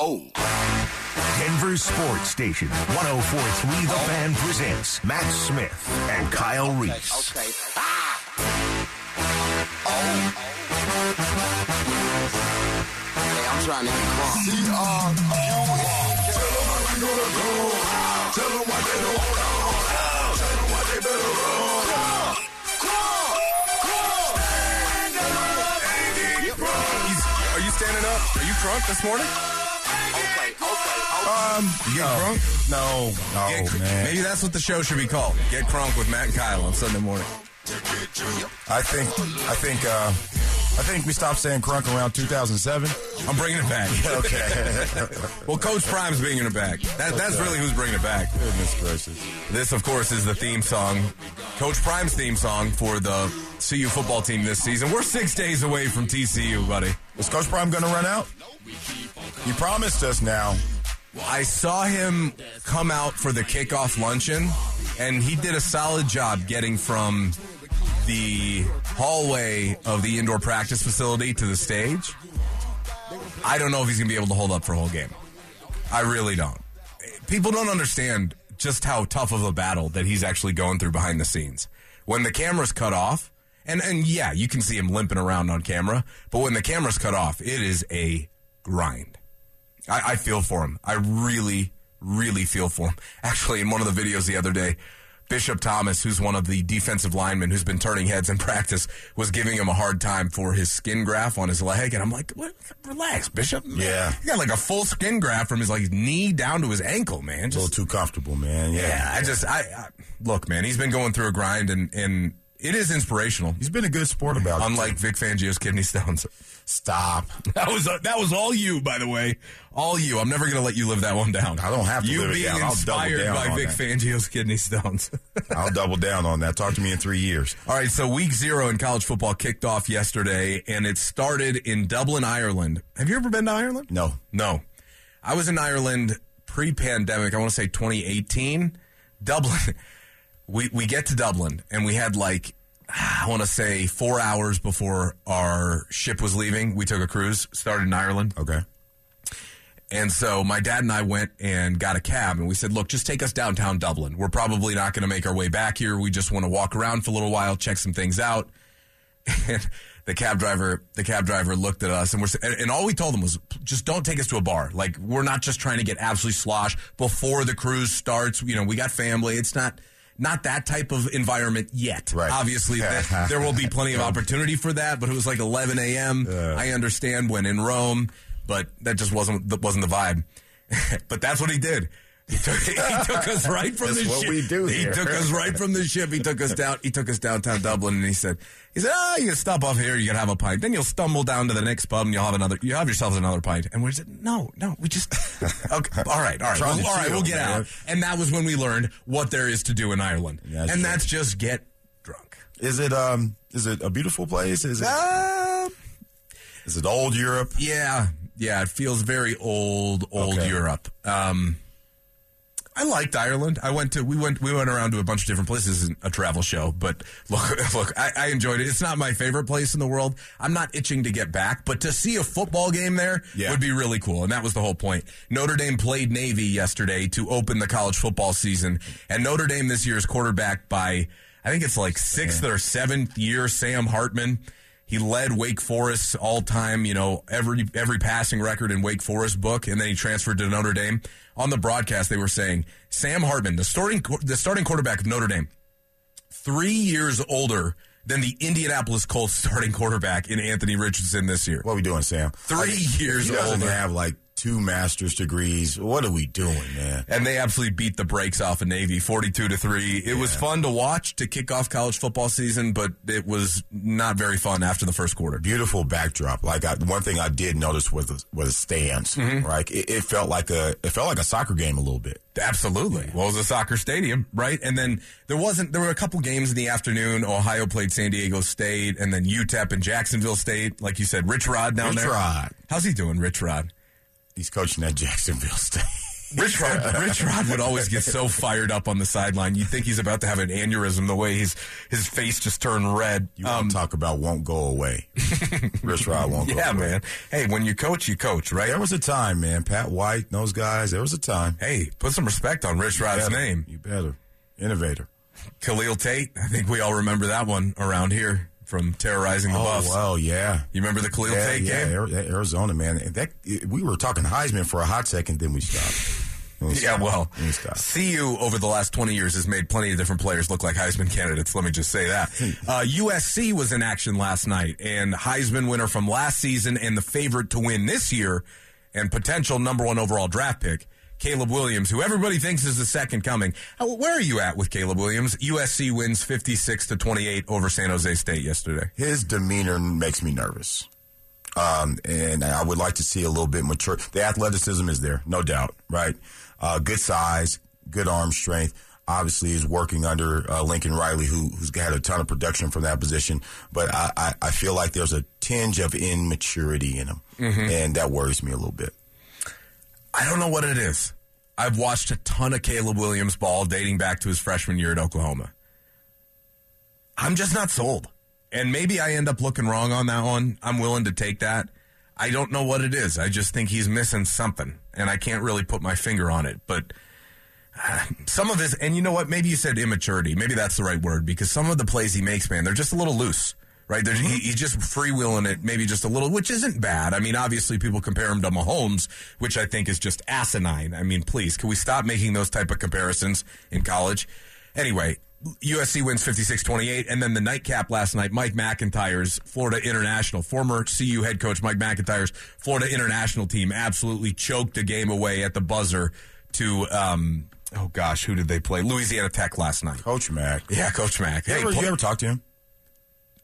Oh. Denver Sports Station 1043 The Fan presents Mat Smith and Kyle Reese. Okay. Ah! Oh. Hey, I'm trying to get crunk. Tell them how we gonna go. Tell them why they don't hold on. Tell them why they better run. He's- are you standing up? Are you drunk this morning? Okay, okay, okay. Um, you get drunk? No, no, Get- man. Maybe that's what the show should be called. Get crunk with Mat and Kyle on Sunday morning. I think, I think, uh, I think we stopped saying crunk around 2007. I'm bringing it back. Okay. well, Coach Prime's bringing it back. That, that's really who's bringing it back. Goodness gracious. This, of course, is the theme song, Coach Prime's theme song for the CU football team this season. We're six days away from TCU, buddy. Is Coach Prime going to run out? He promised us now. I saw him come out for the kickoff luncheon, and he did a solid job getting from the hallway of the indoor practice facility to the stage. I don't know if he's going to be able to hold up for a whole game. I really don't. People don't understand just how tough of a battle that he's actually going through behind the scenes. When the camera's cut off, and, and yeah, you can see him limping around on camera, but when the camera's cut off, it is a grind. I, I feel for him. I really, really feel for him. Actually, in one of the videos the other day, Bishop Thomas, who's one of the defensive linemen who's been turning heads in practice, was giving him a hard time for his skin graft on his leg. And I'm like, what? relax, Bishop. Yeah. He got like a full skin graft from his like knee down to his ankle, man. A little too comfortable, man. Yeah. yeah, I just, I, I look, man, he's been going through a grind and, and it is inspirational. He's been a good sport about it. Unlike Vic Fangio's kidney stones. Stop. That was uh, that was all you, by the way. All you. I'm never going to let you live that one down. I don't have to You live it being down. I'll double inspired down by Vic that. Fangio's kidney stones. I'll double down on that. Talk to me in three years. all right, so week zero in college football kicked off yesterday, and it started in Dublin, Ireland. Have you ever been to Ireland? No. No. I was in Ireland pre-pandemic. I want to say 2018. Dublin. We we get to Dublin, and we had like I want to say four hours before our ship was leaving. We took a cruise, started in Ireland. Okay. And so my dad and I went and got a cab and we said, look, just take us downtown Dublin. We're probably not going to make our way back here. We just want to walk around for a little while, check some things out. And the cab driver, the cab driver looked at us and we're, and, all we told him was just don't take us to a bar. Like we're not just trying to get absolutely slosh before the cruise starts. You know, we got family. It's not, not that type of environment yet. Right. Obviously, th- there will be plenty of opportunity for that. But it was like 11 a.m. I understand when in Rome, but that just wasn't that wasn't the vibe. but that's what he did. He took, he took us right from That's the what ship. we do He here. took us right from the ship. He took us down. He took us downtown Dublin, and he said, "He said, ah, you can stop off here. You can have a pint. Then you'll stumble down to the next pub, and you'll have another. You have yourselves another pint." And we said, "No, no, we just okay. all right, all right, well, all right, We'll get out." And that was when we learned what there is to do in Ireland, That's and true. that's just get drunk. Is it um? Is it a beautiful place? Is it? Uh, Is it old Europe? yeah, yeah. It feels very old, old Okay. Europe. Um, I liked Ireland. I went to we went we went around to a bunch of different places in a travel show. But look, look, I, I enjoyed it. It's not my favorite place in the world. I'm not itching to get back, but to see a football game there Yeah. would be really cool, and that was the whole point. Notre Dame played Navy yesterday to open the college football season, and Notre Dame this year is quarterbacked by I think it's like sixth or seventh year Sam Hartman. He led Wake Forest's all-time, you know, every every passing record in Wake Forest book, and then he transferred to Notre Dame. On the broadcast, they were saying Sam Hartman, the starting the starting quarterback of Notre Dame, three years older than the Indianapolis Colts starting quarterback in Anthony Richardson this year. What are we doing, Sam? Three years He doesn't older. have like two master's degrees. What are we doing, man? And they absolutely beat the brakes off of Navy, forty-two to three. It was fun to watch to kick off college football season, but it was not very fun after the first quarter. Beautiful backdrop. Like I, one thing I did notice was was stands. Mm-hmm. Right, it, it felt like a it felt like a soccer game a little bit. Absolutely. Well, it was a soccer stadium, right? And then there wasn't, there were a couple games in the afternoon. Ohio played San Diego State and then UTEP and Jacksonville State. Like you said, Rich Rod down Rich there. Rod. How's he doing, Rich Rod? He's coaching at Jacksonville State. Rich Rod, Rich Rod would always get so fired up on the sideline. You think he's about to have an aneurysm the way his his face just turned red. You to talk about won't go away. Rich Rod won't go Um, Yeah, away. man. Hey, when you coach, you coach, right? There was a time, man. Pat White, those guys, there was a time. Hey, put some respect on Rich Rod's Better. name. You better. Innovator. Khalil Tate. I think we all remember that one around here from terrorizing the bus. Oh, Buffs. well, yeah. You remember the Khalil Yeah, Tate yeah, game? Ari- Arizona, man. That we were talking Heisman for a hot second, then we stopped. Then we Yeah, stopped. well, Then we stopped. CU over the last 20 years has made plenty of different players look like Heisman candidates. Let me just say that. Uh, USC was in action last night, and Heisman winner from last season and the favorite to win this year, and potential number one overall draft pick, Caleb Williams, who everybody thinks is the second coming. Uh, Where are you at with Caleb Williams? USC wins 56 to 28 over San Jose State yesterday. His demeanor makes me nervous. Um, and I would like to see a little bit mature. The athleticism is there, no doubt, right? Uh, good size, good arm strength. Obviously, is working under uh, Lincoln Riley, who, who's had a ton of production from that position. But I, I, I feel like there's a tinge of immaturity in him, and that worries me a little bit. I don't know what it is. I've watched a ton of Caleb Williams ball dating back to his freshman year at Oklahoma. I'm just not sold. And maybe I end up looking wrong on that one. I'm willing to take that. I don't know what it is. I just think he's missing something, and I can't really put my finger on it. But uh, some of his, and you know what? Maybe you said immaturity. Maybe that's the right word because some of the plays he makes, man, they're just a little loose, right? They're, he, he's just freewheeling it, maybe just a little, which isn't bad. I mean, obviously, people compare him to Mahomes, which I think is just asinine. I mean, please, can we stop making those type of comparisons in college? Anyway, USC wins 56-28, and then the nightcap last night, Mike MacIntyre's Florida International, former CU head coach Mike MacIntyre's Florida International team absolutely choked a game away at the buzzer to, um, oh gosh, who did they play? Louisiana Tech last night. Coach Mac. Yeah, Coach Mac. you, Hey, ever, pl- you ever talk to him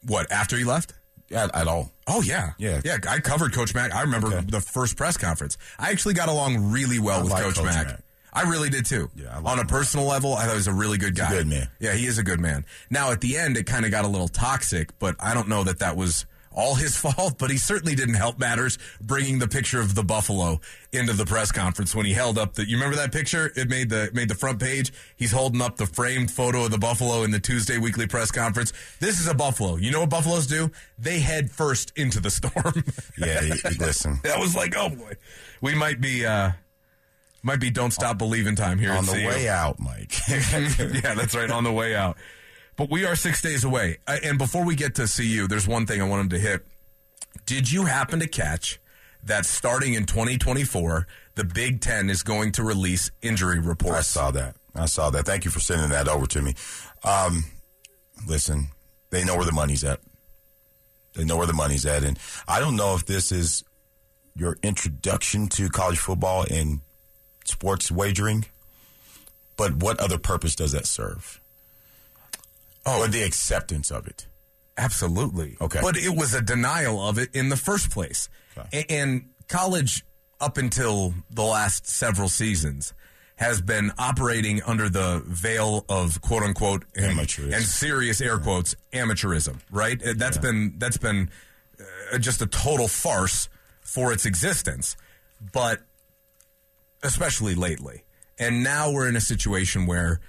what, after he left? at, at all? Oh yeah, Yeah. yeah. I covered Coach Mack. I remember Okay. the first press conference. I actually got along really well I with like Coach, Coach Mack. Mack. I really did too. Yeah, like On a personal level, I thought he was a really good guy. good man. Yeah, he is a good man. Now at the end, it kind of got a little toxic, but I don't know that that was all his fault. But he certainly didn't help matters bringing the picture of the buffalo into the press conference when he held up the. You remember that picture? It made the made the front page. He's holding up the framed photo of the buffalo in the Tuesday weekly press conference. This is a buffalo. You know what buffaloes do? They head first into the storm. Yeah, listen. that was like, oh boy, we might be. uh might be don't stop believing time here On the CU. way out, Mike. yeah, that's right. On the way out. But we are six days away. And before we get to CU, there's one thing I wanted to hit. Did you happen to catch that starting in 2024, the Big Ten is going to release injury reports? I saw that. I saw that. Thank you for sending that over to me. Um, listen, they know where the money's at. They know where the money's at, and I don't know if this is your introduction to college football and sports wagering, but what other purpose does that serve? Oh. or the acceptance of it. Absolutely. Okay. But it was a denial of it in the first place. Okay. And college, up until the last several seasons, has been operating under the veil of quote unquote and, Amateurism. and serious air quotes amateurism, right? Uh, That's been that's been uh, just a total farce for its existence. But especially lately. And now we're in a situation where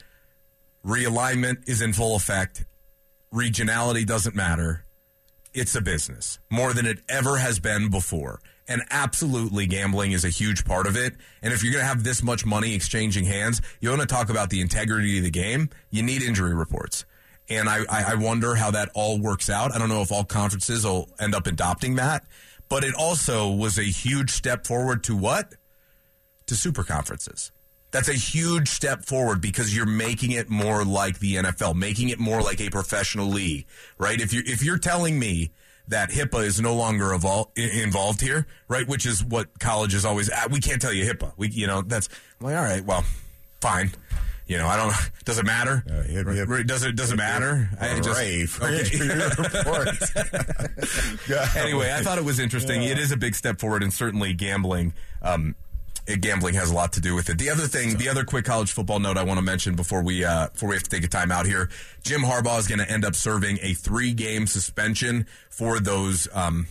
realignment is in full effect. Regionality doesn't matter. It's a business more than it ever has been before. And absolutely, gambling is a huge part of it. And if you're going to have this much money exchanging hands, you want to talk about the integrity of the game, you need injury reports. And I, I wonder how that all works out. I don't know if all conferences will end up adopting that, but it also was a huge step forward to what? To super conferences. That's a huge step forward because you're making it more like the NFL, making it more like a professional league, right? If you if you're telling me that HIPAA is no longer evol- involved here, right? Which is what college is always. Ah, we can't tell you HIPAA. We, you know, that's I'm like all right. Well, fine. You know, I don't. Does it matter? Uh, hip, hip. Does it? Does it matter? I just- Okay. anyway, I thought it was interesting. It is a big step forward, and certainly gambling. Um, gambling has a lot to do with it. The other thing, the other quick college football note I want to mention before we uh, before we have to take a time out here, Jim Harbaugh is going to end up serving a three game suspension for those. Um,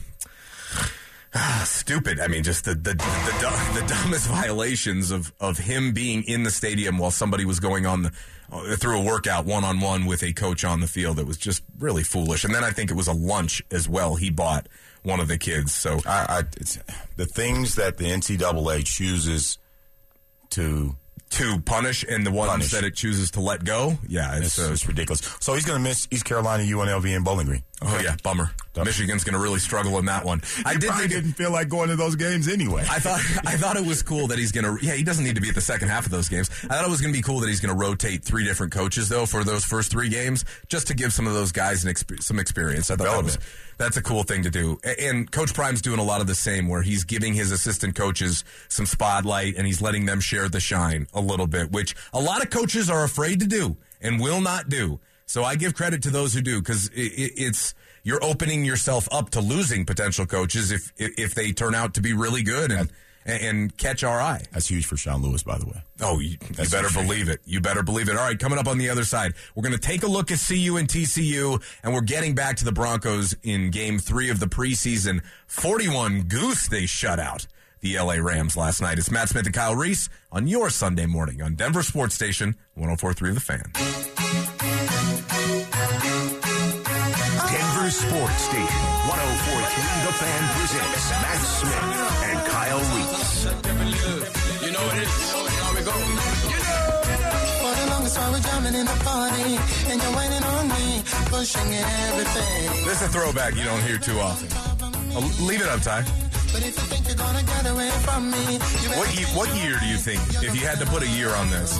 stupid. I mean, just the the, the, the, du- the dumbest violations of, of him being in the stadium while somebody was going on the through a workout one on one with a coach on the field. that was just really foolish. And then I think it was a lunch as well. He bought one of the kids. So I, I it's, the things that the NCAA chooses to to punish and the ones Punish. that it chooses to let go, yeah, it's, it's, uh, it's ridiculous. So he's going to miss East Carolina, UNLV, and Bowling Green. oh yeah, bummer. Michigan's going to really struggle in that one. I did think didn't feel like going to those games anyway. I thought I thought it was cool that he's gonna. Yeah, he doesn't need to be at the second half of those games. I thought it was gonna be cool that he's gonna rotate three different coaches though for those first three games, just to give some of those guys an exp- some experience. I thought that was that's a cool thing to do. And Coach Prime's doing a lot of the same, where he's giving his assistant coaches some spotlight and he's letting them share the shine a little bit, which a lot of coaches are afraid to do and will not do. So I give credit to those who do because it, it, it's you're opening yourself up to losing potential coaches if if they turn out to be really good and and catch our eye. That's huge for Sean Lewis, by the way. Oh, you, you better believe it. You better believe it. All right, coming up on the other side, we're going to take a look at CU and TCU, and we're getting back to the Broncos in Game Three of the preseason. Forty-one goose they shut out the LA Rams last night. It's Mat Smith and Kyle Reese on your Sunday morning on Denver Sports Station 104.3 The Fan. Sports Station 1043 The Fan presents Mat Smith and Kyle Reese. You know what it is. Here we go. You know. For the longest while we're jamming in the party, and you're waiting on me, pushing everything. This is a throwback you don't hear too often. Oh, leave it up, Ty. But if you think you're gonna get away from me, you What, ye- what year do you think, if you had to put a year on this?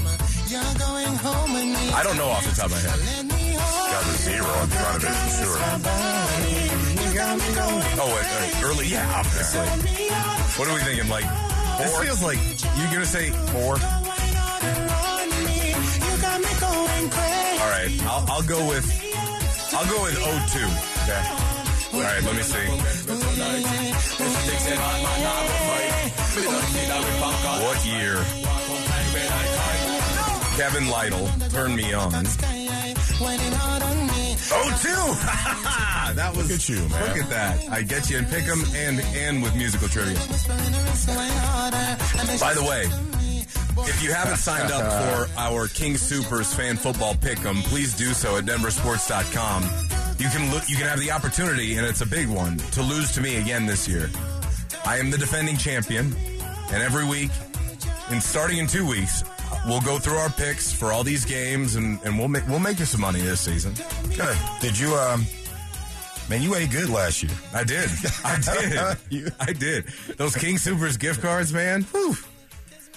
You're going home with me. I don't know off the top of my head. Let Got a zero in front of it for sure. Oh, wait, wait, early, yeah, obviously. What are we thinking? Like, four? this feels like you're gonna say four. on me. You got me going crazy. All right, I'll, I'll go with I'll go with 02. Okay. All right, let me see. What year? Kevin Lyttle, Turn Me On. Waiting hard on me. 02! that was Look at you, man. Look at that. I get you in pick'em and and with musical trivia. By the way, if you haven't signed up for our King Supers fan football pick'em, please do so at denversports.com. You can look, you can have the opportunity, and it's a big one, to lose to me again this year. I am the defending champion, and every week, and starting in two weeks, we'll go through our picks for all these games, and, and we'll make we'll make you some money this season. Good. Did you, um, man, you ate good last year. I did. I did. I did. Those King Supers gift cards, man. Whew.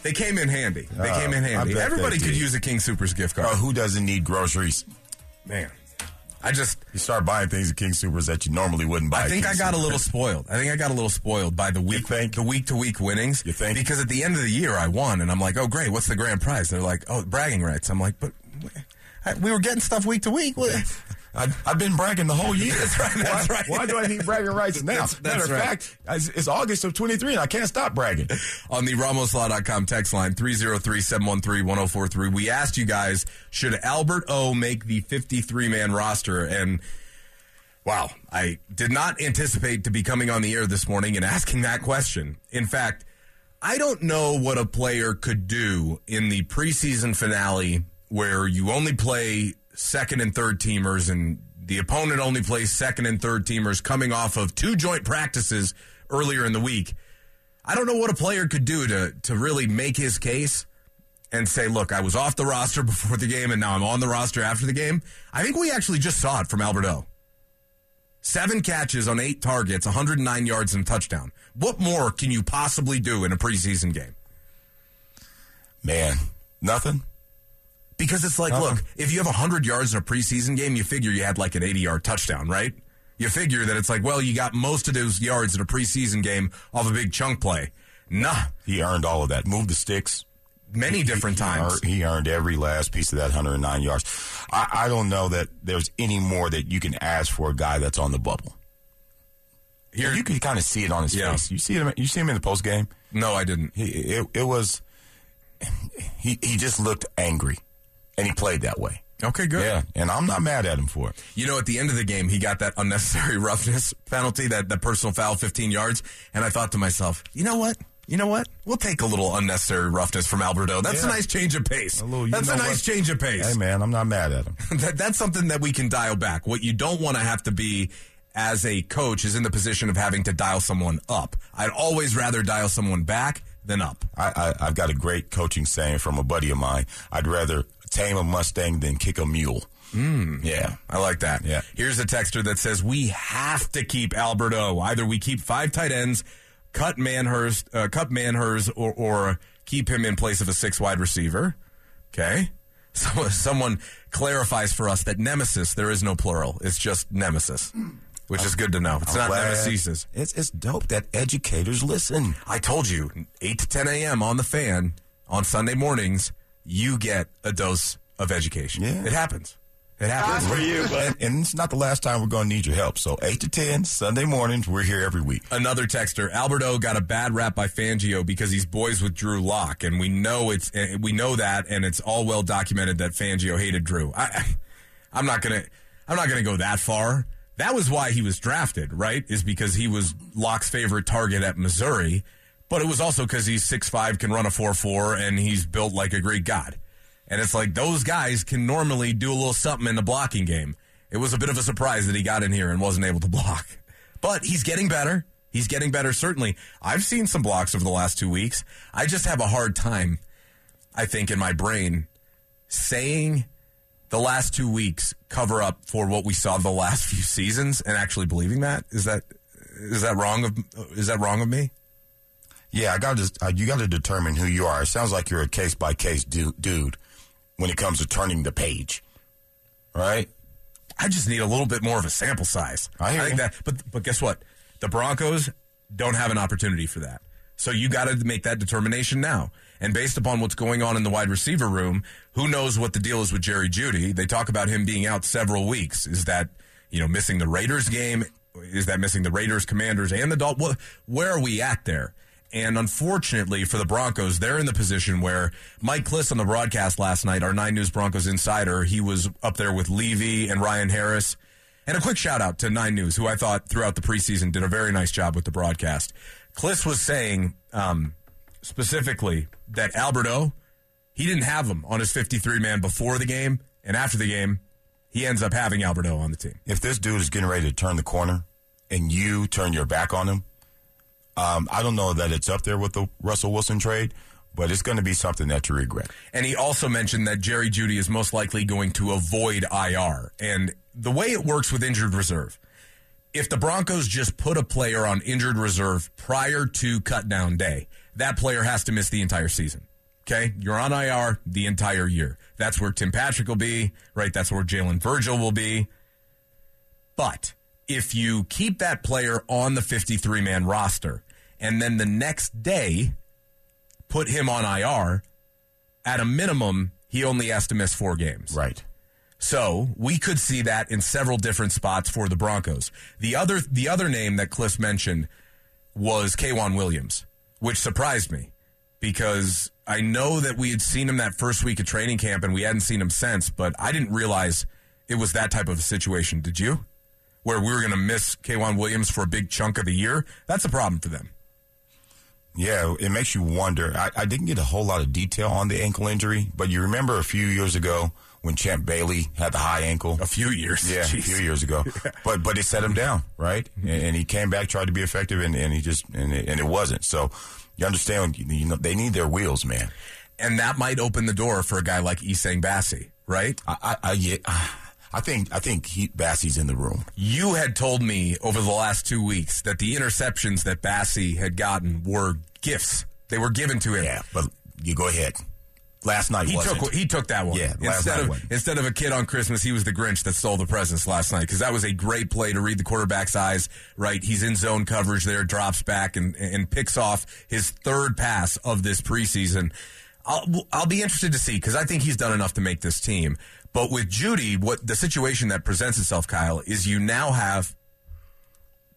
They came in handy. They Uh, came in handy. Everybody could use a King Supers gift card. Uh, who doesn't need groceries? Man, I just. You start buying things at King Supers that you normally wouldn't buy. I at think I got a little spoiled. I think I got a little spoiled by the week, the week to week winnings. You think? Because at the end of the year, I won, and I'm like, oh great, what's the grand prize? They're like, oh, bragging rights. I'm like, but we were getting stuff week to week. I, I've been bragging the whole year. That's right, that's why, right. Why do I need bragging rights now? That's- that's Matter of right. fact, it's, it's August of 23 and I can't stop bragging. on the RamosLaw.com text line 303-713-1043. We asked you guys, should Albert O make the 53-man roster? And wow, I did not anticipate to be coming on the air this morning and asking that question. In fact, I don't know what a player could do in the preseason finale where you only play second and third teamers and the opponent only plays second and third teamers coming off of two joint practices earlier in the week. I don't know what a player could do to to really make his case and say, "Look, I was off the roster before the game, and now I'm on the roster after the game." I think we actually just saw it from Albert O. Seven catches on eight targets, 109 yards and touchdown. What more can you possibly do in a preseason game? Man, nothing. Because it's like, Uh-uh. look, uh-huh. if you have 100 yards in a preseason game, you figure you had like an 80 yard touchdown, right? You figure that it's like, well, you got most of those yards in a preseason game off a big chunk play. Nah, He earned all of that. Moved the sticks. many different He times. earned- He earned every last piece of that 109 yards. I, I don't know that there's any more that you can ask for a guy that's on the bubble. Here, you can kind of see it on his Yeah. face. You see him. You see him in the post game. no, I didn't. He, it, it was. He he just looked angry, and he played that way. Okay, good. Yeah, and I'm not mad at him for it. You know, at the end of the game, he got that unnecessary roughness penalty, that, that personal foul, 15 yards. And I thought to myself, you know what? You know what? We'll take a little unnecessary roughness from Albert O. That's Yeah. a nice change of pace. A little, that's a nice what? change of pace. Hey, man, I'm not mad at him. that, that's something that we can dial back. What you don't want to have to be as a coach is in the position of having to dial someone up. I'd always rather dial someone back than up. I, I, I've got a great coaching saying from a buddy of mine. I'd rather tame a Mustang than kick a mule. Mm. Yeah. I like that. Yeah. Here's a texter that says we have to keep Albert O. Either we keep five tight ends, cut Manhertz, uh, cut Manhertz, or, or keep him in place of a six wide receiver. Okay. So someone clarifies for us that nemesis there is no plural. It's just nemesis, which is good to know. It's not nemesis. It's, it's dope that educators listen. I told you, 8 to 10 a.m. on the fan on Sunday mornings, you get a dose of education. Yeah. It happens. It happens. for and, and it's not the last time we're going to need your help. So 8 to 10, Sunday mornings, we're here every week. Another texter, Albert O got a bad rap by Fangio because he's boys with Drew Lock, and we know it's eh, we know that, and it's all well documented that Fangio hated Drew. I, I'm not gonna I'm not gonna go that far. That was why he was drafted, right? Is because he was Lock's favorite target at Missouri, but it was also because he's six five, can run a four four, and he's built like a Greek god. And it's like those guys can normally do a little something in the blocking game. It was a bit of a surprise that he got in here and wasn't able to block. But he's getting better. He's getting better, certainly. I've seen some blocks over the last two weeks. I just have a hard time, I think, in my brain saying the last two weeks cover up for what we saw the last few seasons and actually believing that. Is that is that wrong of is that wrong of me? Yeah, I got to. Uh, you got to determine who you are. It sounds like you're a case by case dude when it comes to turning the page, right? I just need a little bit more of a sample size. I hear think you. that, but but guess what? The Broncos don't have an opportunity for that. So you got to make that determination now. And based upon what's going on in the wide receiver room, who knows what the deal is with Jerry Jeudy? They talk about him being out several weeks. Is that you know missing the Raiders game? Is that missing the Raiders, Commanders, and the Dolphins? Where are we at there? And unfortunately for the Broncos, they're in the position where Mike Klis on the broadcast last night, our Nine News Broncos insider, he was up there with Levy and Ryan Harris. And a quick shout out to Nine News, who I thought throughout the preseason did a very nice job with the broadcast. Klis was saying um, specifically that Albert O, he didn't have him on his 53 man before the game, and after the game, he ends up having Albert O on the team. If this dude is getting ready to turn the corner and you turn your back on him, um, I don't know that it's up there with the Russell Wilson trade, but it's going to be something that you regret. And he also mentioned that Jerry Jeudy is most likely going to avoid IR. And the way it works with injured reserve, if the Broncos just put a player on injured reserve prior to cutdown day, that player has to miss the entire season. Okay? You're on IR the entire year. That's where Tim Patrick will be, right? That's where Jalen Virgil will be. But if you keep that player on the 53 man roster and then the next day put him on IR, at a minimum, he only has to miss four games. Right. So we could see that in several different spots for the Broncos. The other the other name that Klis mentioned was K'Waun Williams, which surprised me because I know that we had seen him that first week of training camp and we hadn't seen him since, but I didn't realize it was that type of a situation. Did you? Where we were going to miss K'Waun Williams for a big chunk of the year? That's a problem for them. Yeah, it makes you wonder. I, I didn't get a whole lot of detail on the ankle injury, but you remember a few years ago when Champ Bailey had the high ankle? A few years. Yeah, Jeez. a few years ago. But but it set him down, right? Mm-hmm. And, and he came back, tried to be effective, and, and he just and it, and it wasn't. So you understand, you know, they need their wheels, man. And that might open the door for a guy like Essang Bassey, right? I I, I, yeah, I think I think he, in the room. You had told me over the last two weeks that the interceptions that Bassey had gotten were gifts. They were given to him. Yeah, but you go ahead. Last night He wasn't. took he took that one. Yeah, last instead of wasn't. instead of a kid on Christmas, he was the Grinch that stole the presents last night because that was a great play to read the quarterback's eyes. Right, he's in zone coverage there, drops back and and picks off his third pass of this preseason. I'll I'll be interested to see because I think he's done enough to make this team. But with Jeudy, what the situation that presents itself, Kyle, is you now have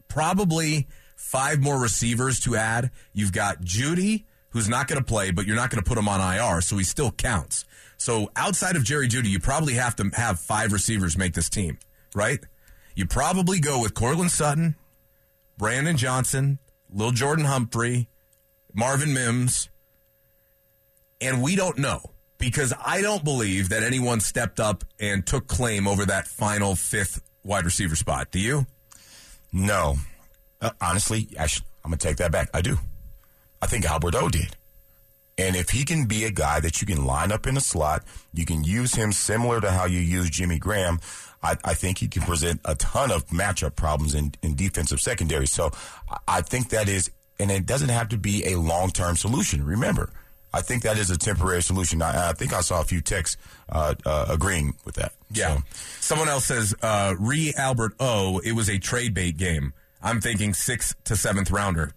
probably five more receivers to add. You've got Jeudy, who's not going to play, but you're not going to put him on IR, so he still counts. So outside of Jerry Jeudy, you probably have to have five receivers make this team, right? You probably go with Courtland Sutton, Brandon Johnson, Lil Jordan Humphrey, Marvin Mims, and we don't know because I don't believe that anyone stepped up and took claim over that final fifth wide receiver spot. Do you? No. Uh, honestly, actually, I'm going to take that back. I do. I think Albert O did. And if he can be a guy that you can line up in a slot, you can use him similar to how you use Jimmy Graham. I, I think he can present a ton of matchup problems in, in defensive secondary. So I, I think that is, and it doesn't have to be a long term solution. Remember, I think that is a temporary solution. I, I think I saw a few texts uh, uh, agreeing with that. Yeah. So, Someone else says, uh, re Albert O, it was a trade bait game. I'm thinking sixth to seventh rounder.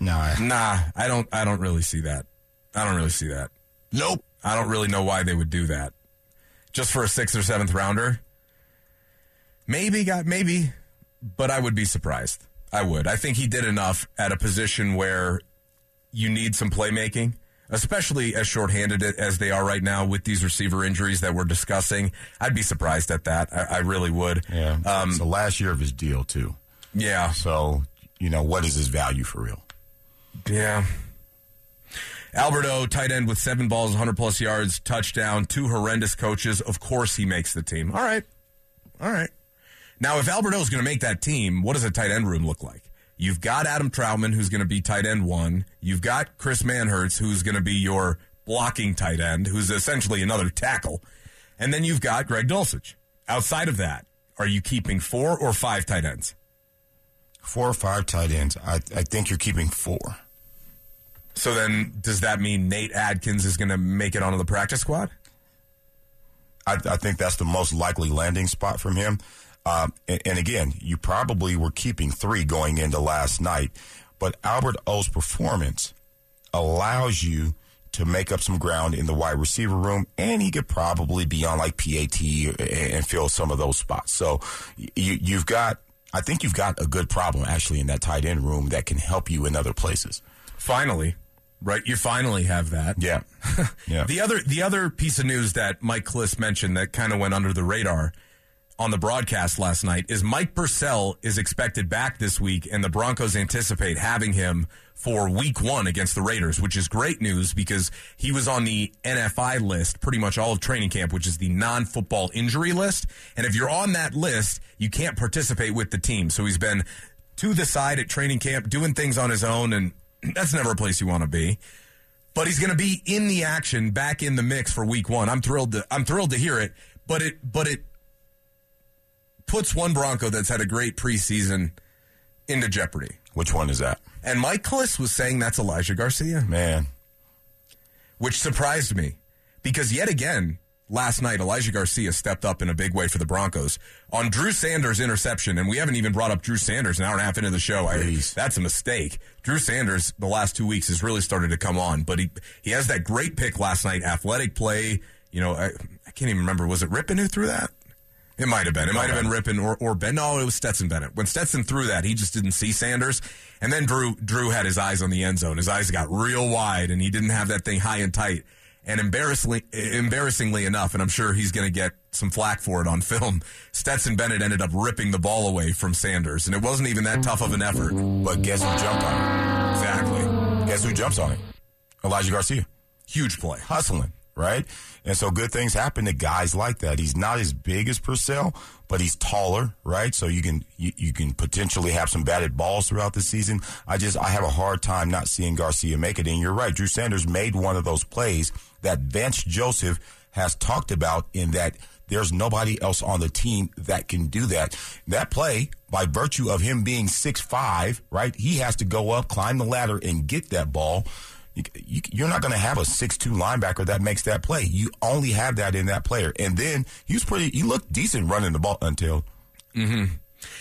no, Nah, I don't. I don't really see that. I don't really see that. nope. I don't really know why they would do that. Just for a sixth or seventh rounder. Maybe got maybe, but I would be surprised. I would. I think he did enough at a position where you need some playmaking, especially as shorthanded as they are right now with these receiver injuries that we're discussing. I'd be surprised at that. I, I really would. Yeah. Um, it's the last year of his deal, too. yeah. So, you know, what is his value for real? Yeah. Albert O, tight end with seven balls, 100 plus yards, touchdown, two horrendous coaches. Of course, he makes the team. All right. All right. Now, if Albert O is going to make that team, what does a tight end room look like? You've got Adam Trautman, who's going to be tight end one. You've got Chris Manhertz, who's going to be your blocking tight end, who's essentially another tackle. And then you've got Greg Dulcich. Outside of that, are you keeping four or five tight ends? Four or five tight ends. I, I think you're keeping four. So then, does that mean Nate Adkins is going to make it onto the practice squad? I, I think that's the most likely landing spot from him. Um, and, and again, you probably were keeping three going into last night, but Albert O's performance allows you to make up some ground in the wide receiver room, and he could probably be on like PAT and fill some of those spots. So you, you've got, I think you've got a good problem actually in that tight end room that can help you in other places. Finally, right? You finally have that. Yeah, yeah. The other the other piece of news that Mike Klis mentioned that kind of went under the radar on the broadcast last night is Mike Purcell is expected back this week, and the Broncos anticipate having him for week one against the Raiders, which is great news because he was on the NFI list pretty much all of training camp, which is the non football injury list. And if you're on that list, you can't participate with the team. So he's been to the side at training camp, doing things on his own, and that's never a place you want to be but he's going to be in the action, back in the mix for week one. I'm thrilled to I'm thrilled to hear it, but it but it puts one Bronco that's had a great preseason into jeopardy. Which one is that? And Mike Klis was saying that's Elijah Garcia, Man, which surprised me because yet again last night Elijah Garcia stepped up in a big way for the Broncos on Drew Sanders' interception, and we haven't even brought up Drew Sanders an hour and a half into the show. I, that's a mistake. Drew Sanders the last two weeks has really started to come on, but he he has that great pick last night, athletic play. You know, I, I can't even remember was it Rypien who threw that? It might have been. It might have been Rypien or or Ben. No, it was Stetson Bennett. When Stetson threw that, he just didn't see Sanders, and then Drew Drew had his eyes on the end zone. His eyes got real wide, and he didn't have that thing high and tight. And embarrassingly, embarrassingly enough, and I'm sure he's going to get some flack for it on film. Stetson Bennett ended up ripping the ball away from Sanders, and it wasn't even that tough of an effort. but guess who jumped on it? Exactly, Guess who jumps on it? Elijah Garcia. huge play. hustling, right? And so good things happen to guys like that. He's not as big as Purcell, but he's taller, right? So you can you, you can potentially have some batted balls throughout the season. I just I have a hard time not seeing Garcia make it. And you're right, Drew Sanders made one of those plays that Vance Joseph has talked about in that there's nobody else on the team that can do that. That play, by virtue of him being six five, right? He has to go up, climb the ladder, and get that ball. You, you're not going to have a six-two linebacker that makes that play. You only have that in that player. And then he was pretty. He looked decent running the ball until. Mm-hmm.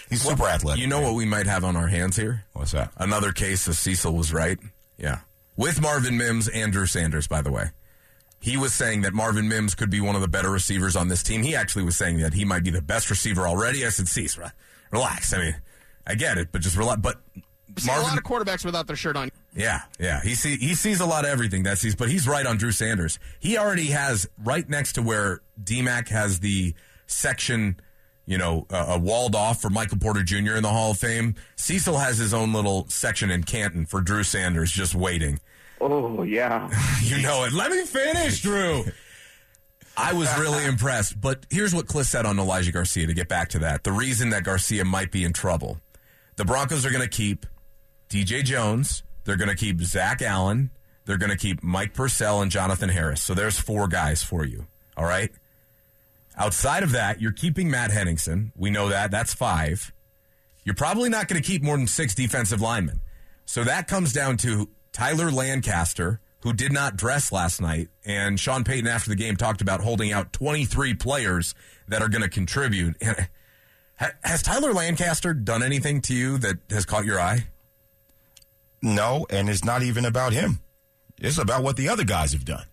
He's super athletic. You know man. what we might have on our hands here? What's that? Another case of Cecil was right. Yeah. With Marvin Mims and Drew Sanders, by the way. He was saying that Marvin Mims could be one of the better receivers on this team. He actually was saying that he might be the best receiver already. I said, Cease, re- relax. I mean, I get it, but just relax. But See a lot of quarterbacks without their shirt on. Yeah, yeah. He see he sees a lot of everything that sees, but he's right on Drew Sanders. He already has right next to where DMAC has the section, you know, uh, uh, walled off for Michael Porter Jr. in the Hall of Fame. Cecil has his own little section in Canton for Drew Sanders, just waiting. Oh yeah. You know it. Let me finish, Drew. I was really impressed. But here's what Klis said on Elijah Garcia to get back to that. The reason that Garcia might be in trouble. The Broncos are going to keep DJ Jones. They're going to keep Zach Allen. They're going to keep Mike Purcell and Jonathan Harris. So there's four guys for you. All right. Outside of that, you're keeping Matt Henningsen. We know that. That's five. You're probably not going to keep more than six defensive linemen. So that comes down to Tyler Lancaster, who did not dress last night. And Sean Payton, after the game, talked about holding out 23 players that are going to contribute. Has Tyler Lancaster done anything to you that has caught your eye? No, and it's not even about him. It's about what the other guys have done.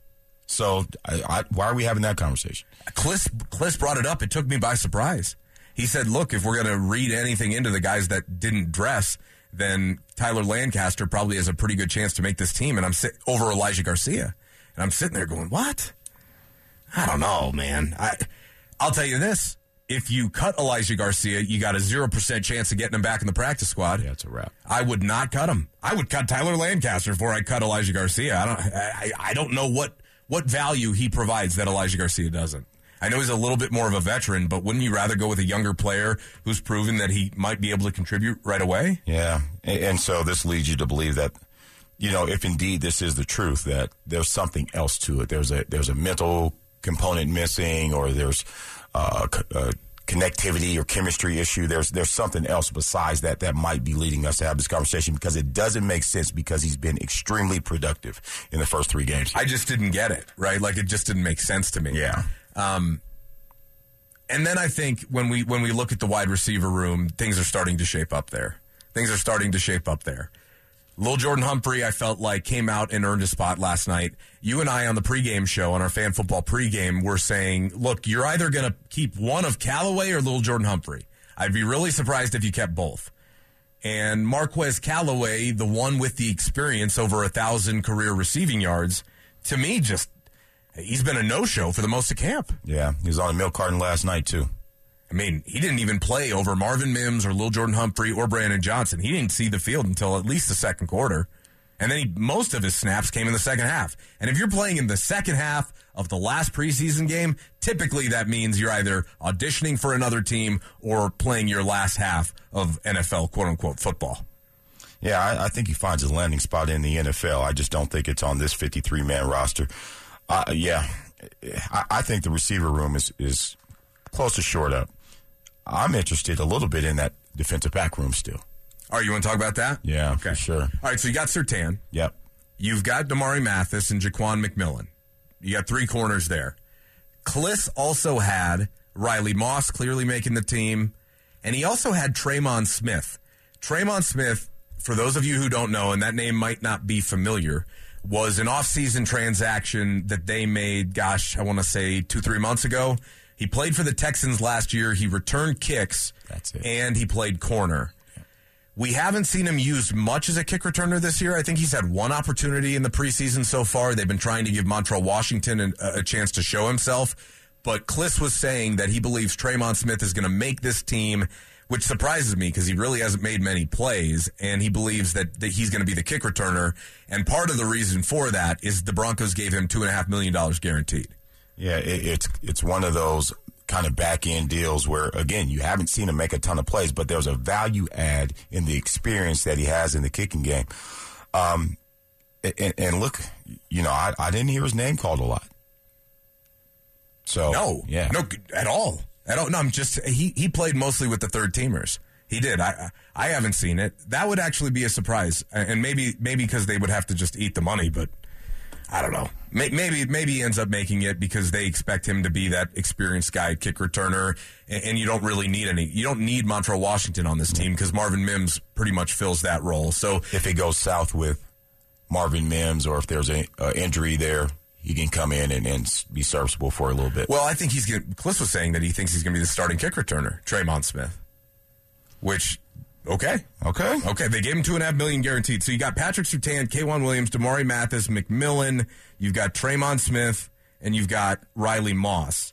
So I, I, why are we having that conversation? Klis, Klis brought it up. It took me by surprise. He said, look, if we're going to read anything into the guys that didn't dress, then Tyler Lancaster probably has a pretty good chance to make this team. And I'm sit over Elijah Garcia. And I'm sitting there going, what? I don't know, man. I, I'll tell you this. If you cut Elijah Garcia, you got a 0% chance of getting him back in the practice squad. Yeah, it's a wrap. I would not cut him. I would cut Tyler Lancaster before I cut Elijah Garcia. I don't. I, I don't know what what value he provides that Elijah Garcia doesn't. I know he's a little bit more of a veteran, but wouldn't you rather go with a younger player who's proven that he might be able to contribute right away? Yeah, and, and so this leads you to believe that, you know, if indeed this is the truth, that there's something else to it. There's a there's a mental component missing, or there's uh, c- uh, connectivity or chemistry issue. There's there's something else besides that that might be leading us to have this conversation because it doesn't make sense because he's been extremely productive in the first three games. I just didn't get it, right? Like it just didn't make sense to me. yeah. Um, and then I think when we when we look at the wide receiver room, things are starting to shape up there. Things are starting to shape up there. Lil Jordan Humphrey, I felt like came out and earned a spot last night. You and I on the pregame show on our fan football pregame were saying, look, you're either going to keep one of Callaway or Lil Jordan Humphrey. I'd be really surprised if you kept both. And Marquez Callaway, the one with the experience over a thousand career receiving yards, to me, just he's been a no show for the most of camp. Yeah, he was on a milk carton last night too. I mean, he didn't even play over Marvin Mims or Lil Jordan Humphrey or Brandon Johnson. He didn't see the field until at least the second quarter. And then he, most of his snaps came in the second half. And if you're playing in the second half of the last preseason game, typically that means you're either auditioning for another team or playing your last half of NFL quote unquote football. Yeah, I, I think he finds a landing spot in the NFL. I just don't think it's on this 53 man roster. Uh, yeah, I, I think the receiver room is, is close to short up. I'm interested a little bit in that defensive back room still. All right, you want to talk about that? Yeah, for sure. All right, so you got Surtain. Yep. You've got Damari Mathis and Ja'Quan McMillian. You got three corners there. Klis also had Riley Moss clearly making the team, and he also had Tremon Smith. Tremon Smith, for those of you who don't know, and that name might not be familiar, was an offseason transaction that they made, gosh, I want to say two, three months ago. He played for the Texans last year. He returned kicks. That's it. And he played corner. We haven't seen him used much as a kick returner this year. I think he's had one opportunity in the preseason so far. They've been trying to give Montrell Washington an, a chance to show himself. But Klis was saying that he believes Tremon Smith is going to make this team, which surprises me because he really hasn't made many plays. And he believes that, that he's going to be the kick returner. And part of the reason for that is the Broncos gave him $2.5 million guaranteed. Yeah, it, it's it's one of those kind of back end deals where again you haven't seen him make a ton of plays, but there's a value add in the experience that he has in the kicking game. Um, and, and look, you know, I, I didn't hear his name called a lot. So No, yeah, no, at all, at all. No, I'm just he he played mostly with the third teamers. He did. I I haven't seen it. That would actually be a surprise, and maybe maybe because they would have to just eat the money, but I don't know. May- Maybe maybe he ends up making it because they expect him to be that experienced guy, kick returner, and, and you don't really need any. You don't need Montrell Washington on this team because Marvin Mims pretty much fills that role. So if it goes south with Marvin Mims or if there's a uh, injury there, he can come in and, and be serviceable for a little bit. Well, I think he's going. Klis was saying that he thinks he's going to be the starting kick returner, Tremon Smith, which Okay. Okay. Okay, they gave him two and a half million guaranteed. So you got Patrick Surtain, K'Waun Williams, Damari Mathis, McMillian, you've got Tremon Smith, and you've got Riley Moss.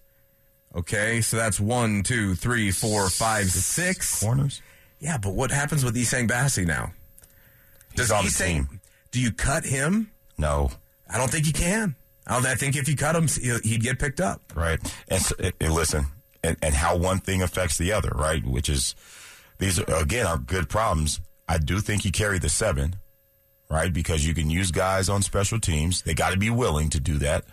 Okay, so that's one, two, three, four, five, six. Corners. Yeah, but what happens with Essang Bassey now? He's on the team. Do you cut him? No. I don't think you can. I, I think if you cut him, he'd get picked up. right? And, so, and listen, and, and how one thing affects the other, right? Which is these are, again are good problems. I do think you carry the seven, right? Because you can use guys on special teams. They got to be willing to do that.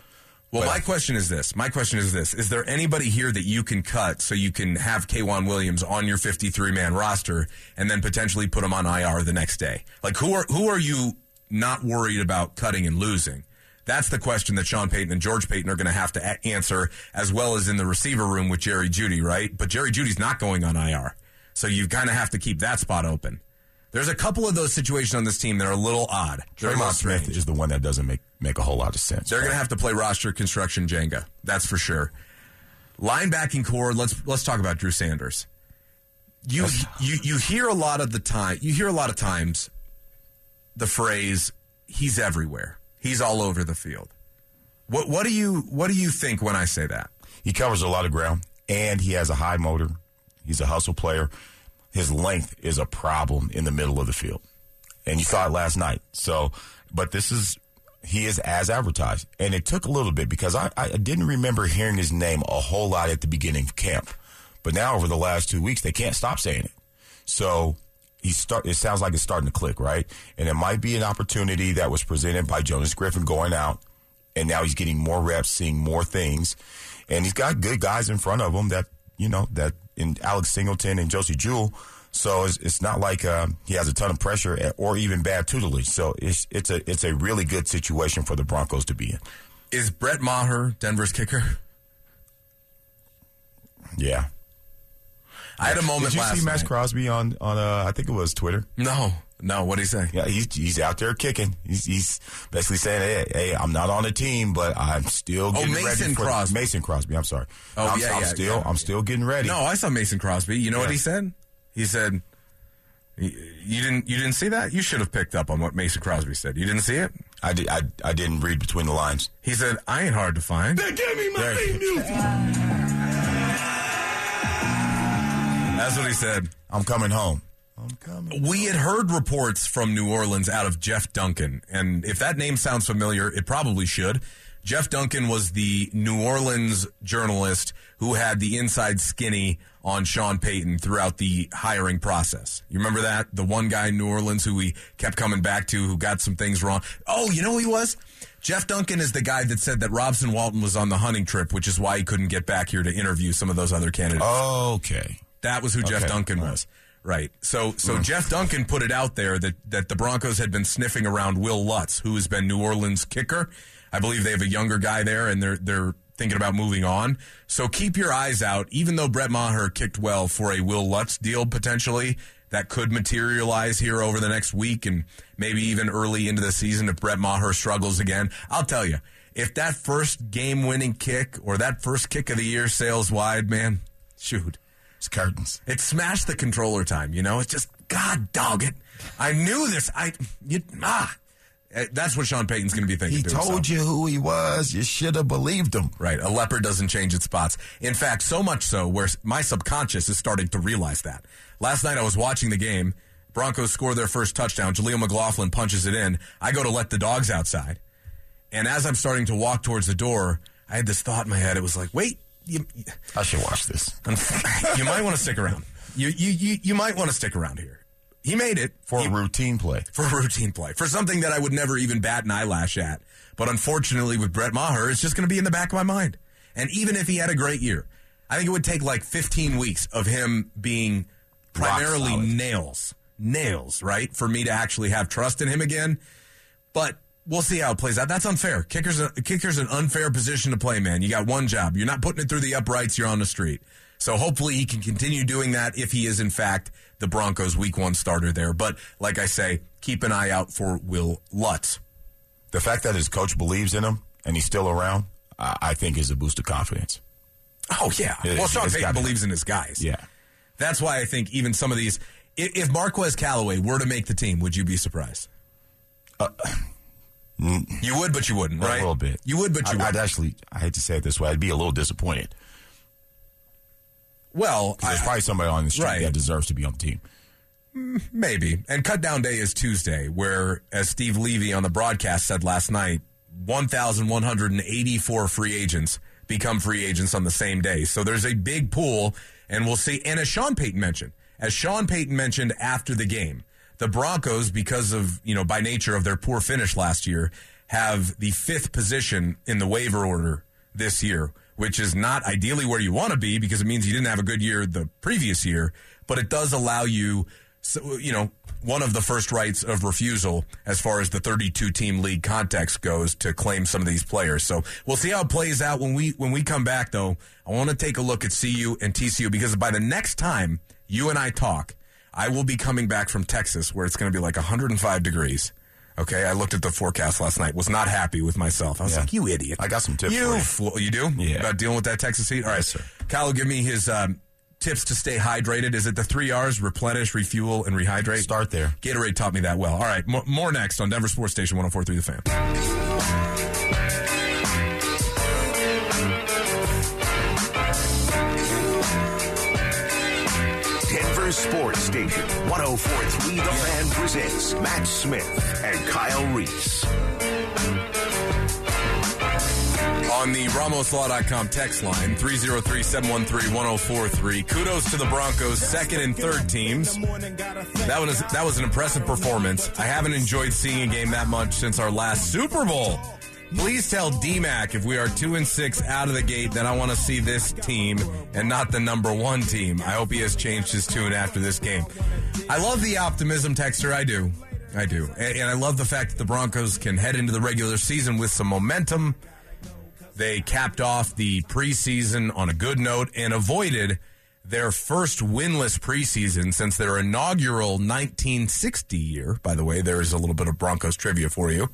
Well, But- my question is this. My question is this. Is there anybody here that you can cut so you can have K'Waun Williams on your 53 man roster and then potentially put him on IR the next day? Like who are who are you not worried about cutting and losing? That's the question that Sean Payton and George Paton are going to have to a- answer, as well as in the receiver room with Jerry Jeudy, right? But Jerry Jeudy's not going on IR, so you kind of have to keep that spot open. There's a couple of those situations on this team that are a little odd. They're a little Draymond Smith is the one that doesn't make make a whole lot of sense. They're going to have to play roster construction Jenga. That's for sure. Linebacking core. Let's let's talk about Drew Sanders. You you you hear a lot of the time. You hear a lot of times the phrase "he's everywhere." He's all over the field. What what do you what do you think when I say that? He covers a lot of ground, and he has a high motor. He's a hustle player. His length is a problem in the middle of the field, and you saw it last night. So, but this is he is as advertised, and it took a little bit because I, I didn't remember hearing his name a whole lot at the beginning of camp, but now over the last two weeks they can't stop saying it. So he start. It sounds like it's starting to click, right? And it might be an opportunity that was presented by Jonas Griffin going out, and now he's getting more reps, seeing more things, and he's got good guys in front of him that you know that in Alex Singleton and Josey Jewell. So it's, it's not like uh, he has a ton of pressure eh, or even bad tutelage. So it's it's a it's a really good situation for the Broncos to be in. Is Brett Maher Denver's kicker? Yeah. I had a moment Did you last see Max. Crosby on on uh, I think it was Twitter? No, no. What do you say? Yeah, he's he's out there kicking. He's, he's basically saying, "Hey, hey, I'm not on the team, but I'm still oh, getting ready Oh, Mason for Crosby. Mason Crosby. I'm sorry. Oh, I'm, yeah, I'm yeah, still yeah. I'm still getting ready. No, I saw Mason Crosby. You know what he said? He said, "You you didn't you didn't see that? You should have picked up on what Mason Crosby said. You didn't see it." I did. I, I didn't read between the lines. He said, "I ain't hard to find." They gave me my There. theme music. That's what he said. I'm coming home. I'm coming. We had heard reports from New Orleans out of Jeff Duncan, and if that name sounds familiar, it probably should. Jeff Duncan was the New Orleans journalist who had the inside skinny on Sean Payton throughout the hiring process. You remember that? The one guy in New Orleans who we kept coming back to who got some things wrong. Oh, you know who he was? Jeff Duncan is the guy that said that Robson Walton was on the hunting trip, which is why he couldn't get back here to interview some of those other candidates. Okay. That was who Jeff Okay. Duncan was. Right. So so mm. Jeff Duncan put it out there that, that the Broncos had been sniffing around Wil Lutz, who has been New Orleans kicker. I believe they have a younger guy there and they're they're thinking about moving on. So keep your eyes out, even though Brett Maher kicked well for a Wil Lutz deal potentially that could materialize here over the next week and maybe even early into the season if Brett Maher struggles again. I'll tell you, if that first game winning kick or that first kick of the year sails wide, man, shoot. It's curtains. It smashed the controller time, you know? It's just, God dog it. I knew this. I, you, ah. Eh, That's what Sean Payton's going to be thinking. He to told himself. you who he was. You should have believed him. Right. A leopard doesn't change its spots. In fact, so much so where my subconscious is starting to realize that. Last night I was watching the game. Broncos score their first touchdown. Jaleel McLaughlin punches it in. I go to let the dogs outside. And as I'm starting to walk towards the door, I had this thought in my head. It was like, wait, you, I should watch this you might want to stick around. You, you, you, you might want to stick around here. He made it for He- a routine play. for a routine play, for something that I would never even bat an eyelash at. But unfortunately, with Brett Maher, it's just going to be in the back of my mind. And even if he had a great year, I think it would take like 15 weeks of him being primarily nails, nails, right, for me to actually have trust in him again. But we'll see how it plays out. That's unfair. Kicker's a, kicker's an unfair position to play, man. You got one job. You're not putting it through the uprights. You're on the street. So hopefully he can continue doing that if he is in fact the Broncos' Week One starter there. But like I say, keep an eye out for Wil Lutz. The fact that his coach believes in him and he's still around, I, I think is a boost of confidence. Oh yeah. It- well, Sean Payton believes in his guys. Yeah. That's why I think even some of these, If, Marquez Callaway were to make the team, would you be surprised? Uh, you would, but you wouldn't, right? A little bit. You would, but you I, would. I'd actually, I hate to say it this way, I'd be a little disappointed. well, There's I- probably somebody on the street Right. that deserves to be on the team. Mm, maybe. And cut down day is Tuesday, where, as Steve Levy on the broadcast said last night, 1,184 free agents become free agents on the same day. So there's a big pool, and we'll see. And as Sean Payton mentioned, as Sean Payton mentioned after the game, the Broncos, because of, you know, by nature of their poor finish last year, have the fifth position in the waiver order this year, which is not ideally where you want to be because it means you didn't have a good year the previous year, but it does allow you, you know, one of the first rights of refusal as far as the 32 team league context goes to claim some of these players. So we'll see how it plays out when we when we come back though. I want to take a look at CU and TCU because by the next time you and I talk, I will be coming back from Texas where it's going to be like 105 degrees. Okay, I looked at the forecast last night. Was not happy with myself. I was Yeah. like, "You idiot!" I got some tips You for you. fool. You do? Yeah. About dealing with that Texas heat. All right, Yes, sir. Kyle, will give me his um, tips to stay hydrated. Is it the three R's: replenish, refuel, and rehydrate? Start there. Gatorade taught me that well. All right, more, more next on Denver Sports Station 104.3 The Fan. Sports Station 1043 The Fan presents Mat Smith and Kyle Reese. On the RamosLaw.com text line, 303-713-1043. Kudos to the Broncos' second and third teams. That was that was an impressive performance. I haven't enjoyed seeing a game that much since our last Super Bowl. Please tell DMAC if we are two and six out of the gate, then I want to see this team and not the number one team. I hope he has changed his tune after this game. I love the optimism, Texter. I do. I do. And, and I love the fact that the Broncos can head into the regular season with some momentum. They capped off the preseason on a good note and avoided their first winless preseason since their inaugural 1960 year. By the way, there is a little bit of Broncos trivia for you.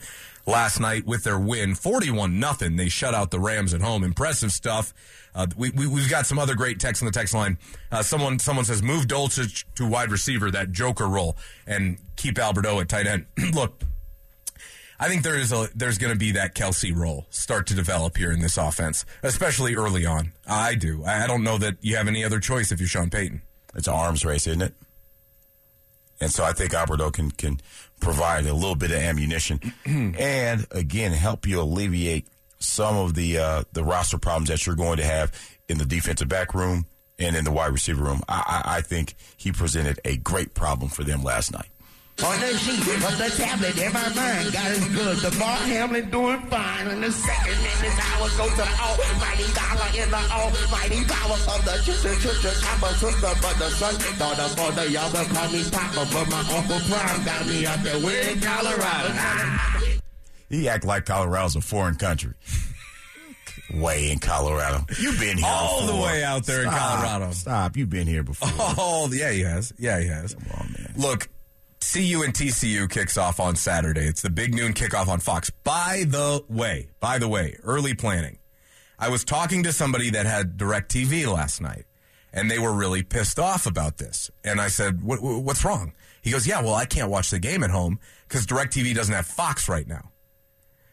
Last night with their win, 41 nothing, they shut out the Rams at home. Impressive stuff. Uh, we, we, we've got some other great text on the text line. Uh, someone someone says move Dulcich to wide receiver, that Joker role, and keep Albert O at tight end. Look, I think there is a there's going to be that Kelce role start to develop here in this offense, especially early on. I do. I don't know that you have any other choice if you're Sean Payton. It's an arms race, isn't it? And so I think Albert O can can provide a little bit of ammunition and again help you alleviate some of the uh, the roster problems that you're going to have in the defensive back room and in the wide receiver room. I, I, I think he presented a great problem for them last night. On the sheet, on the tablet, in my mind, God is good. The ball Hamlin doing fine. In the second in this hour, go to the almighty dollar in the almighty power of the church, church, church. Sister, but the son, daughter, for the y'all will call me Papa, but my Uncle Prime got me out there way in Colorado. He act like Colorado's a foreign country. Way in Colorado. You've been here All the way out there in Colorado. Stop. You've been here before. Oh, yeah, he has. Yeah, he has. on, man. Look, CU and TCU kicks off on Saturday. It's the big noon kickoff on Fox. By the way, by the way, early planning. I was talking to somebody that had DirecTV last night, and they were really pissed off about this. And I said, what, what- "What's wrong?" He goes, "Yeah, well, I can't watch the game at home because DirecTV doesn't have Fox right now."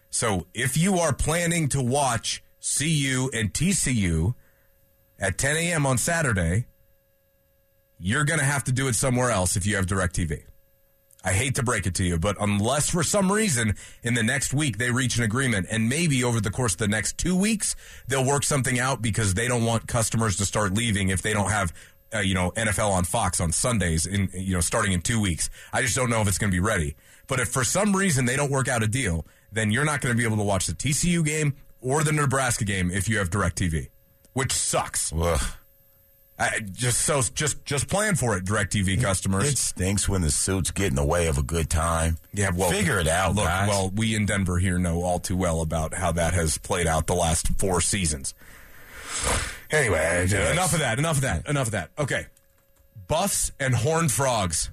So if you are planning to watch CU and TCU at 10 a.m. on Saturday, you're going to have to do it somewhere else if you have DirecTV. I hate to break it to you, but unless for some reason in the next week they reach an agreement, and maybe over the course of the next two weeks they'll work something out because they don't want customers to start leaving if they don't have, uh, you know, NFL on Fox on Sundays in you know starting in two weeks. I just don't know if it's going to be ready. But if for some reason they don't work out a deal, then you're not going to be able to watch the TCU game or the Nebraska game if you have DirecTV, which sucks. Ugh. I, just so just just plan for it, DirecTV customers. It stinks when the suits get in the way of a good time. Yeah, well, figure it out, Look, guys. well, we in Denver here know all too well about how that has played out the last four seasons. Anyway, enough of that. Enough of that. Enough of that. Okay, Buffs and Horned Frogs.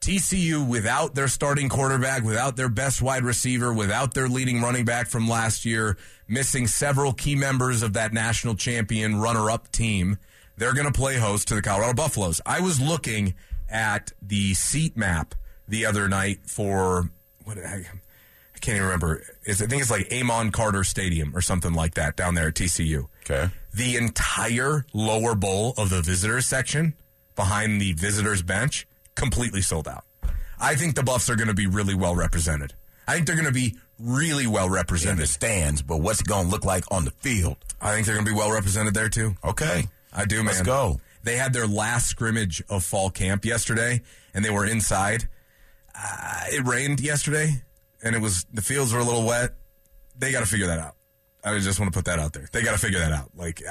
TCU without their starting quarterback, without their best wide receiver, without their leading running back from last year, missing several key members of that national champion runner-up team. They're going to play host to the Colorado Buffaloes. I was looking at the seat map the other night for what I, I can't even remember. Is I think it's like Amon Carter Stadium or something like that down there at TCU. Okay. The entire lower bowl of the visitors section behind the visitors bench completely sold out. I think the Buffs are going to be really well represented. I think they're going to be really well represented. In the stands, but what's it going to look like on the field? I think they're going to be well represented there too. Okay. I do, man. Let's go. They had their last scrimmage of fall camp yesterday, and they were inside. Uh, it rained yesterday, and it was the fields were a little wet. They got to figure that out. I just want to put that out there. They got to figure that out. Like,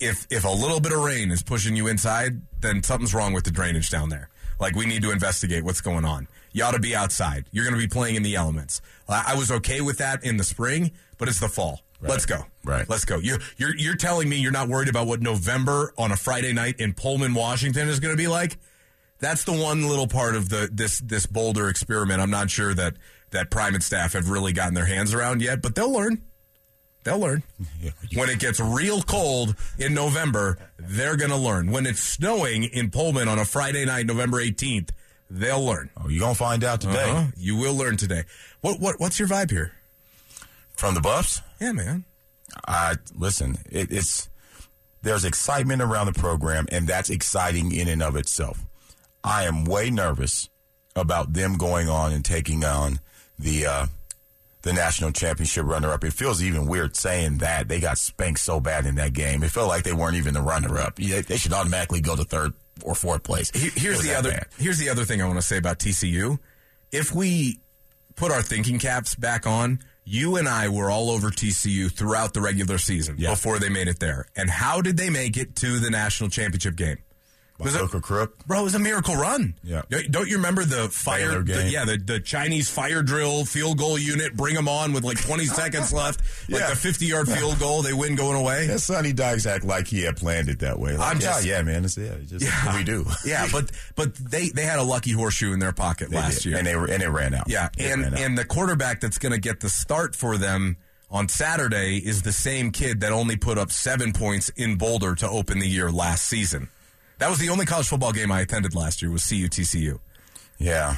if if a little bit of rain is pushing you inside, then something's wrong with the drainage down there. Like, we need to investigate what's going on. You ought to be outside. You're going to be playing in the elements. I was okay with that in the spring, but it's the fall. Let's go. Right. Let's go. You're you're you're telling me you're not worried about what November on a Friday night in Pullman, Washington is going to be like? That's the one little part of the this this Boulder experiment. I'm not sure that that private staff have really gotten their hands around yet, but they'll learn. They'll learn. When it gets real cold in November, they're going to learn. When it's snowing in Pullman on a Friday night, November 18th, they'll learn. Oh, you're going to find out today. Uh-huh. You will learn today. What what what's your vibe here? From the Buffs? Yeah, man. I listen. It, it's there's excitement around the program, and that's exciting in and of itself. I am way nervous about them going on and taking on the uh, the national championship runner up. It feels even weird saying that they got spanked so bad in that game. It felt like they weren't even the runner up. They, should automatically go to third or fourth place. Here's the other. bad. Here's the other thing I want to say about TCU. If we put our thinking caps back on, you and I were all over TCU throughout the regular season Yeah. before they made it there. And how did they make it to the national championship game? Was it- Hook or crook? Bro, it was a miracle run. Yeah. Don't- you remember the fire? The- game. yeah, the, the Chinese fire drill field goal unit. Bring them on with like 20 seconds left, like Yeah. a 50 yard field goal. They win going away. Yeah, Sonny Dykes act like he had planned it that way. Like, I'm yeah, just- yeah, man. It's, yeah, just what we do. Yeah, but but they they had a lucky horseshoe in their pocket They last did. year. and they were, and it ran out. Yeah, It and out. and the quarterback that's going to get the start for them on Saturday is the same kid that only put up seven points in Boulder to open the year last season. That was the only college football game I attended last year was CUTCU, yeah,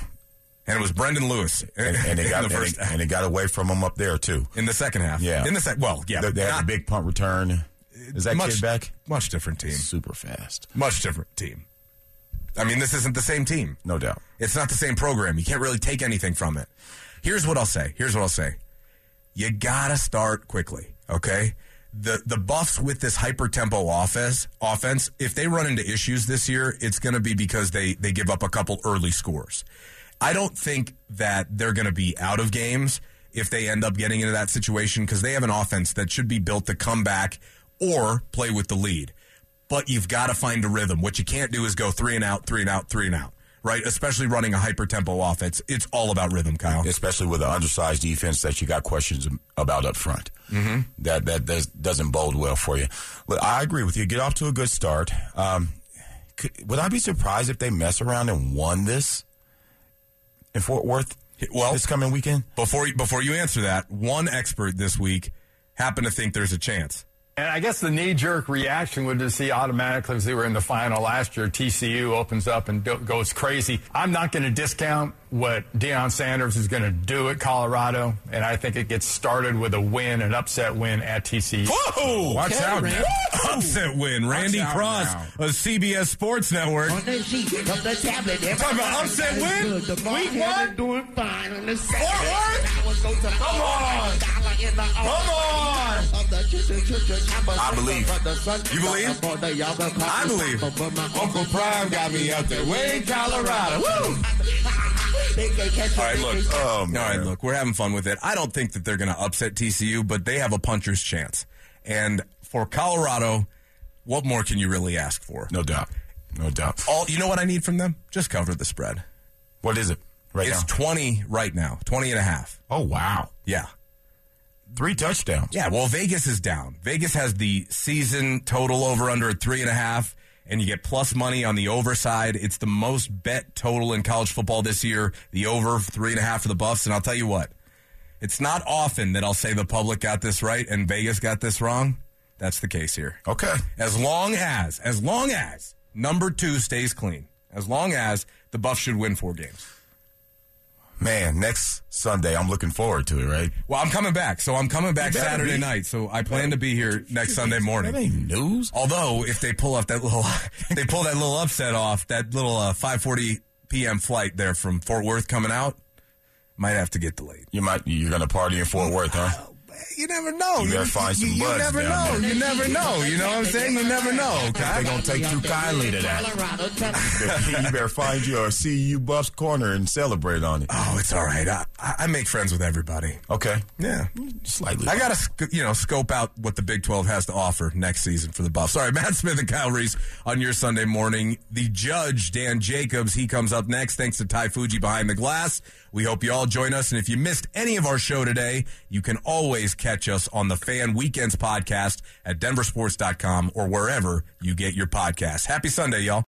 and it was Brendon Lewis and, and they got the and first and they got away from him up there too. in the second half. Yeah. in the second. Well, yeah, They, they had not- a big punt return. Is that much kid back? Much different team. Super fast, Much different team. I mean, this isn't the same team. no doubt. It's not the same program. You can't really take anything from it. Here's what I'll say. Here's what I'll say. You gotta start quickly, okay? The the Buffs with this hyper tempo offense offense, if they run into issues this year, it's gonna be because they they give up a couple early scores. I don't think that they're gonna be out of games if they end up getting into that situation because they have an offense that should be built to come back or play with the lead. But you've got to find a rhythm. What you can't do is go three and out, three and out, three and out, right? Especially running a hyper tempo offense. It's all about rhythm, Kyle. Especially with an undersized defense that you got questions about up front. Mm-hmm. That that does, doesn't bode well for you. Look, I agree with you. Get off to a good start. Um, could, would I be surprised if they mess around and won this in Fort Worth? Well- this coming weekend. Before before you answer that, one expert this week happened to think there's a chance. And I guess the knee jerk reaction would to see automatically, as they were in the final last year, TCU opens up and goes crazy. I'm not going to discount what Deion Sanders is going to do at Colorado, and I think it gets started with a win, an upset win at TCU. Whoa! Watch out now. Upset win. Randy out Cross now. of CBS Sports Network. On the sheet of the tablet, Talking about upset win? Good. The Week one? doing fine on the second. Worth? I was go to the Come on. dollar in the Come on. I believe. You believe? I I believe. Uncle Prime got me out there way in Colorado. Woo! All right, look. Oh, All right, um, look. We're having fun with it. I don't think that they're going to upset TCU, but they have a puncher's chance. And for Colorado, what more can you really ask for? No doubt. No doubt. All you know what I need from them? Just cover the spread. What is it right It's now? 20 right now, 20 and a half. oh wow, Yeah. three touchdowns. Yeah, well, Vegas is down. Vegas has the season total over under at three and a half, and you get plus money on the over side. It's the most bet total in college football this year. The over three and a half for the Buffs, and I'll tell you what, it's not often that I'll say the public got this right and Vegas got this wrong. That's the case here. Okay. As long as, as long as number two stays clean, as long as the Buffs should win four games. Man, next Sunday, I'm looking forward to it, right? Well, I'm coming back, so I'm coming back Saturday be. night. So I plan to be here next Sunday morning. That ain't news. Although, if they pull off that little, they pull that little upset off, that little uh, 5:40 p.m. flight there from Fort Worth coming out, might have to get delayed. You might, you're going to party in Fort Worth, huh? You never know. You better find some you, buds never down know. there. You never know. You know what I'm saying? You never know. Cuz. They're going to take too kindly to that. you better find your CU Buffs corner and celebrate on it. Oh, it's all right. I, I I make friends with everybody. Okay. Yeah. Slightly. I got to, you know, scope out what the Big 12 has to offer next season for the Buffs. Sorry, Mat Smith and Kyle Reese on your Sunday morning. The judge, Dan Jacobs, he comes up next. Thanks to Ty Fuji behind the glass. We hope you all join us. And if you missed any of our show today, you can always catch us on the Fan Weekends podcast at denversports.com or wherever you get your podcast. Happy Sunday, y'all.